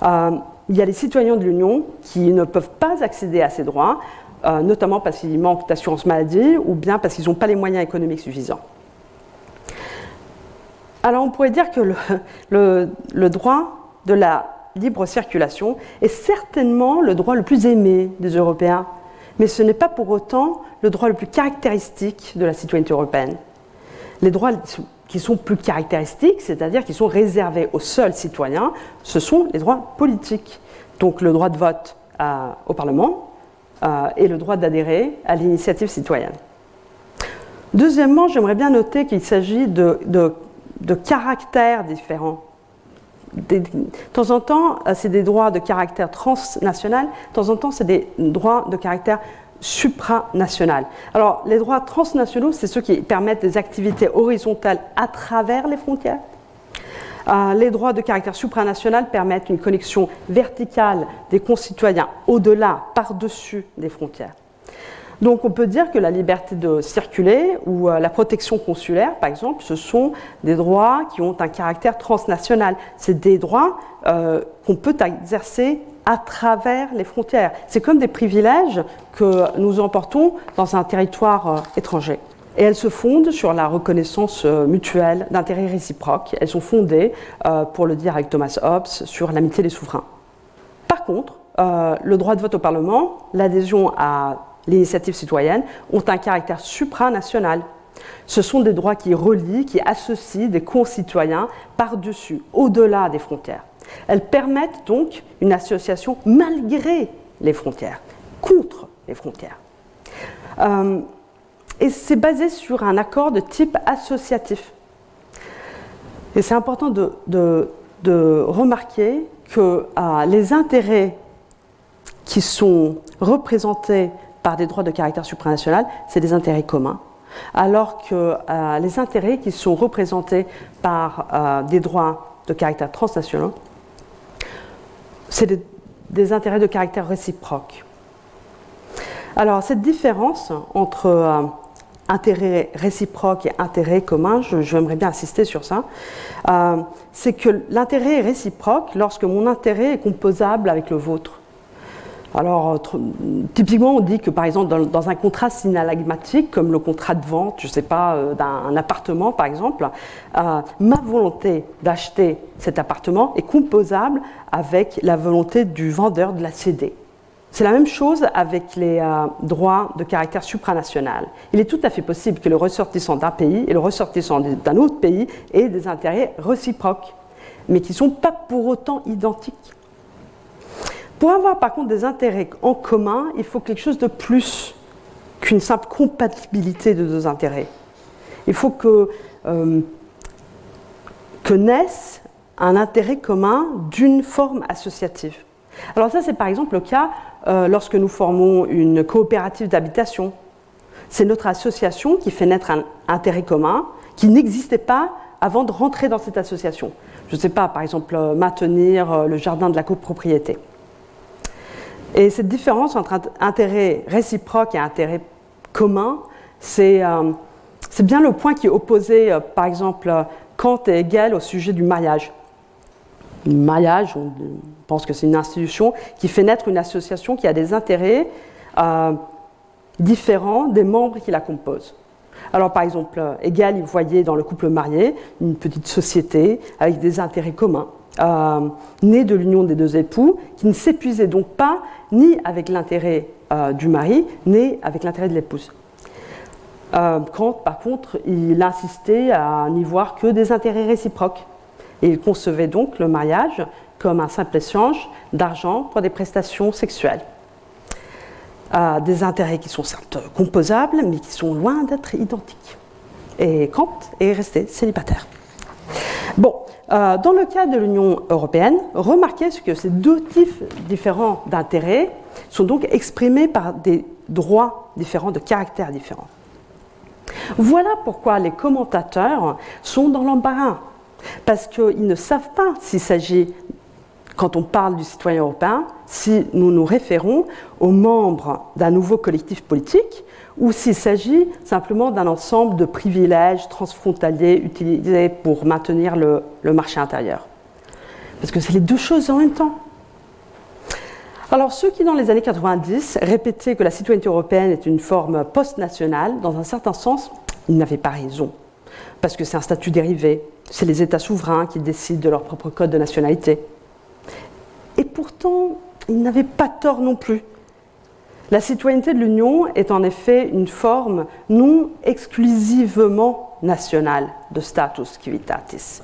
il y a les citoyens de l'Union qui ne peuvent pas accéder à ces droits euh, notamment parce qu'ils manquent d'assurance maladie ou bien parce qu'ils n'ont pas les moyens économiques suffisants. Alors on pourrait dire que le, droit de la libre circulation est certainement le droit le plus aimé des Européens, mais ce n'est pas pour autant le droit le plus caractéristique de la citoyenneté européenne. Les droits qui sont plus caractéristiques, c'est-à-dire qui sont réservés aux seuls citoyens, ce sont les droits politiques. Donc le droit de vote euh, au Parlement, et le droit d'adhérer à l'initiative citoyenne. Deuxièmement, j'aimerais bien noter qu'il s'agit de, caractères différents. de temps en temps, euh, c'est des droits de caractère transnational, de temps en temps, c'est des droits de caractère supranational. Alors, les droits transnationaux, c'est ceux qui permettent des activités horizontales à travers les frontières. Euh, les droits de caractère supranational permettent une connexion verticale des concitoyens au-delà, par-dessus des frontières. Donc on peut dire que la liberté de circuler ou euh, la protection consulaire, par exemple, ce sont des droits qui ont un caractère transnational. C'est des droits euh, qu'on peut exercer à travers les frontières. C'est comme des privilèges que nous emportons dans un territoire étranger. Et elles se fondent sur la reconnaissance euh, mutuelle d'intérêts réciproques. Elles sont fondées, euh, pour le dire avec Thomas Hobbes, sur l'amitié des souverains. Par contre, euh, le droit de vote au Parlement, l'adhésion à l'initiative citoyenne ont un caractère supranational. Ce sont des droits qui relient, qui associent des concitoyens par-dessus, au-delà des frontières. Elles permettent donc une association malgré les frontières, contre les frontières. Et c'est basé sur un accord de type associatif. Et c'est important de, remarquer que euh, les intérêts qui sont représentés par des droits de caractère supranational, c'est des intérêts communs, alors que euh, les intérêts qui sont représentés par euh, des droits de caractère transnational, c'est des, intérêts de caractère réciproque. Alors cette différence entre intérêt réciproque et intérêt commun, j'aimerais bien insister sur ça, euh, c'est que l'intérêt est réciproque lorsque mon intérêt est composable avec le vôtre. Alors, typiquement, on dit que par exemple, dans, un contrat synalagmatique, comme le contrat de vente, je ne sais pas, euh, d'un appartement par exemple, euh, ma volonté d'acheter cet appartement est composable avec la volonté du vendeur de la céder. C'est la même chose avec les euh, droits de caractère supranational. Il est tout à fait possible que le ressortissant d'un pays et le ressortissant d'un autre pays aient des intérêts réciproques, mais qui ne sont pas pour autant identiques. Pour avoir par contre des intérêts en commun, il faut quelque chose de plus qu'une simple compatibilité de deux intérêts. Il faut que, euh, que naisse un intérêt commun d'une forme associative. Alors ça, c'est par exemple le cas euh, lorsque nous formons une coopérative d'habitation. C'est notre association qui fait naître un intérêt commun qui n'existait pas avant de rentrer dans cette association. Je ne sais pas, par exemple, euh, maintenir le jardin de la copropriété. Et cette différence entre intérêt réciproque et intérêt commun, c'est euh, bien le point qui opposé, euh, par exemple, Kant et Hegel au sujet du mariage. Mariage, on pense que c'est une institution qui fait naître une association qui a des intérêts euh, différents des membres qui la composent. Alors par exemple, Hegel, il voyait dans le couple marié une petite société avec des intérêts communs. Euh, de l'union des deux époux, qui ne s'épuisait donc pas ni avec l'intérêt euh, du mari, ni avec l'intérêt de l'épouse. Euh, Kant, par contre, il insistait à n'y voir que des intérêts réciproques. Il concevait donc le mariage comme un simple échange d'argent pour des prestations sexuelles. des intérêts qui sont certes composables, mais qui sont loin d'être identiques. Et Kant est resté célibataire. Bon, euh, dans le cas de l'Union européenne, remarquez que ces deux types différents d'intérêts sont donc exprimés par des droits différents, de caractères différents. Voilà pourquoi les commentateurs sont dans l'embarras, parce qu'ils ne savent pas s'il s'agit, quand on parle du citoyen européen, si nous nous référons aux membres d'un nouveau collectif politique ou s'il s'agit simplement d'un ensemble de privilèges transfrontaliers utilisés pour maintenir le, marché intérieur. Parce que c'est les deux choses en même temps. Alors ceux qui, dans les années 90, répétaient que la citoyenneté européenne est une forme post-nationale, dans un certain sens, ils n'avaient pas raison. Parce que c'est un statut dérivé, c'est les États souverains qui décident de leur propre code de nationalité. Et pourtant, ils n'avaient pas tort non plus. La citoyenneté de l'Union est en effet une forme non exclusivement nationale de status civitatis.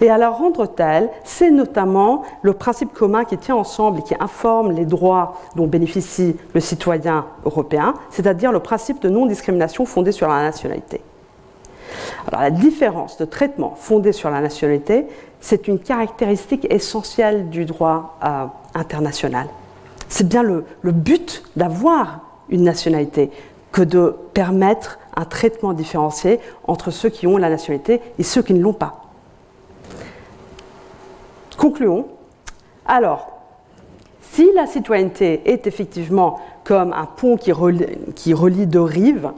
Et à la rendre telle, c'est notamment le principe commun qui tient ensemble et qui informe les droits dont bénéficie le citoyen européen, c'est-à-dire le principe de non-discrimination fondé sur la nationalité. Alors, la différence de traitement fondé sur la nationalité, c'est une caractéristique essentielle du droit euh, international. C'est bien le, but d'avoir une nationalité que de permettre un traitement différencié entre ceux qui ont la nationalité et ceux qui ne l'ont pas. Concluons. Alors, si la citoyenneté est effectivement comme un pont qui relie deux rives,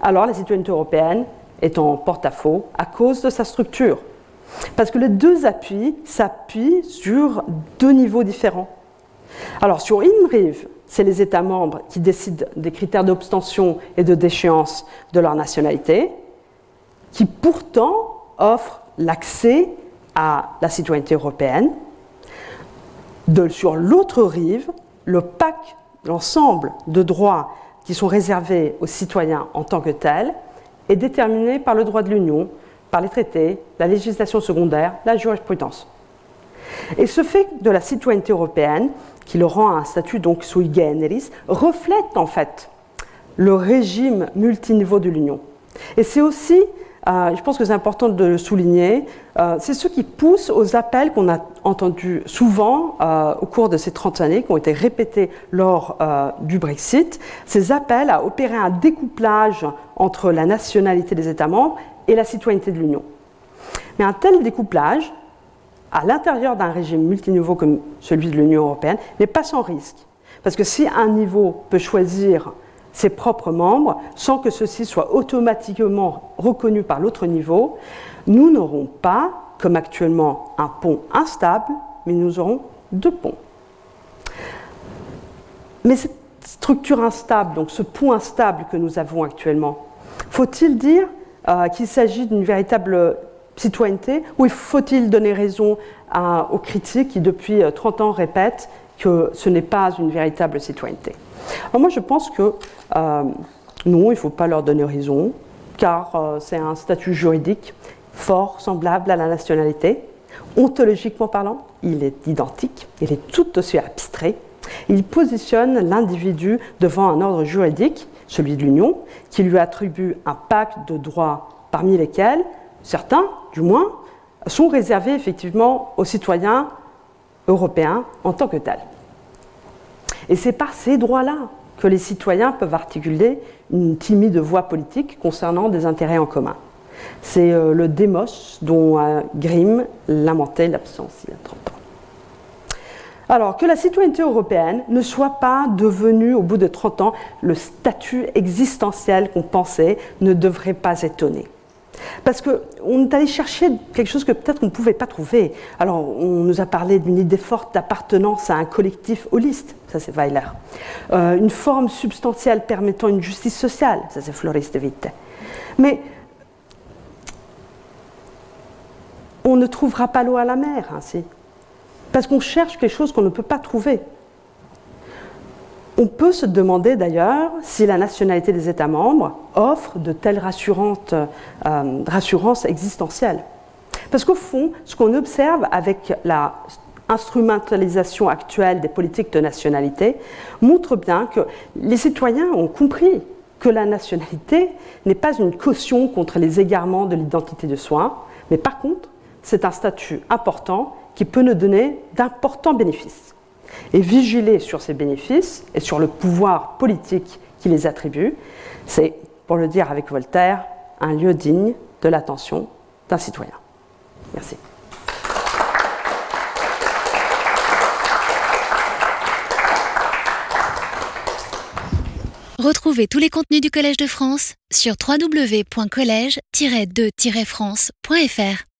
alors la citoyenneté européenne est en porte-à-faux à cause de sa structure. Parce que les deux appuis s'appuient sur deux niveaux différents. Alors sur une rive, c'est les États membres qui décident des critères d'obstention et de déchéance de leur nationalité, qui pourtant offrent l'accès à la citoyenneté européenne. sur l'autre rive, le pack, l'ensemble de droits qui sont réservés aux citoyens en tant que tels, est déterminé par le droit de l'Union, par les traités, la législation secondaire, la jurisprudence. Et ce fait de la citoyenneté européenne qui le rend un statut donc sui reflète en fait le régime multiniveau de l'Union. Et c'est aussi, euh, je pense que c'est important de le souligner, euh, c'est ce qui pousse aux appels qu'on a entendus souvent euh, au cours de ces 30 années, qui ont été répétés lors du Brexit, ces appels à opérer un découplage entre la nationalité des États membres et la citoyenneté de l'Union. Mais un tel découplage à l'intérieur d'un régime multiniveau comme celui de l'Union européenne n'est pas sans risque. Parce que si un niveau peut choisir ses propres membres sans que ceux-ci soient automatiquement reconnus par l'autre niveau, nous n'aurons pas, comme actuellement, un pont instable, mais nous aurons deux ponts. Mais structure instable, donc ce pont instable que nous avons actuellement, faut-il dire euh, qu'il s'agit d'une véritable citoyenneté ou faut-il donner raison aux critiques qui, depuis 30 euh, ans, répètent que ce n'est pas une véritable citoyenneté? Alors Moi, je pense que euh, non, il ne faut pas leur donner raison, car c'est un statut juridique fort semblable à la nationalité. Ontologiquement parlant, il est identique, il est tout aussi abstrait. Il positionne l'individu devant un ordre juridique, celui de l'Union, qui lui attribue un pacte de droits parmi lesquels certains, du moins, sont réservés effectivement aux citoyens européens en tant que tels. Et c'est par ces droits-là que les citoyens peuvent articuler une timide voix politique concernant des intérêts en commun. C'est euh, le démos dont euh, Grimm lamentait l'absence il y a 30 ans. Alors, que la citoyenneté européenne ne soit pas devenue, au bout de 30 ans, le statut existentiel qu'on pensait, ne devrait pas étonner. Parce qu'on est allé chercher quelque chose que peut-être on ne pouvait pas trouver. Alors, on nous a parlé d'une idée forte d'appartenance à un collectif holiste, ça c'est Weiler. Euh, une forme substantielle permettant une justice sociale, ça c'est Floris de. Mais on ne trouvera pas l'eau à la mer ainsi. Parce qu'on cherche quelque chose qu'on ne peut pas trouver. On peut se demander d'ailleurs si la nationalité des États membres offre de telles euh, rassurances existentielles. Parce qu'au fond, ce qu'on observe avec la instrumentalisation actuelle des politiques de nationalité montre bien que les citoyens ont compris que la nationalité n'est pas une caution contre les égarements de l'identité de soi, mais par contre c'est un statut important qui peut nous donner d'importants bénéfices. Et vigiler sur ces bénéfices et sur le pouvoir politique qui les attribue, c'est, pour le dire avec Voltaire, un lieu digne de l'attention d'un citoyen. Merci. Retrouvez tous les contenus du Collège de France sur www.colège-2-france.fr.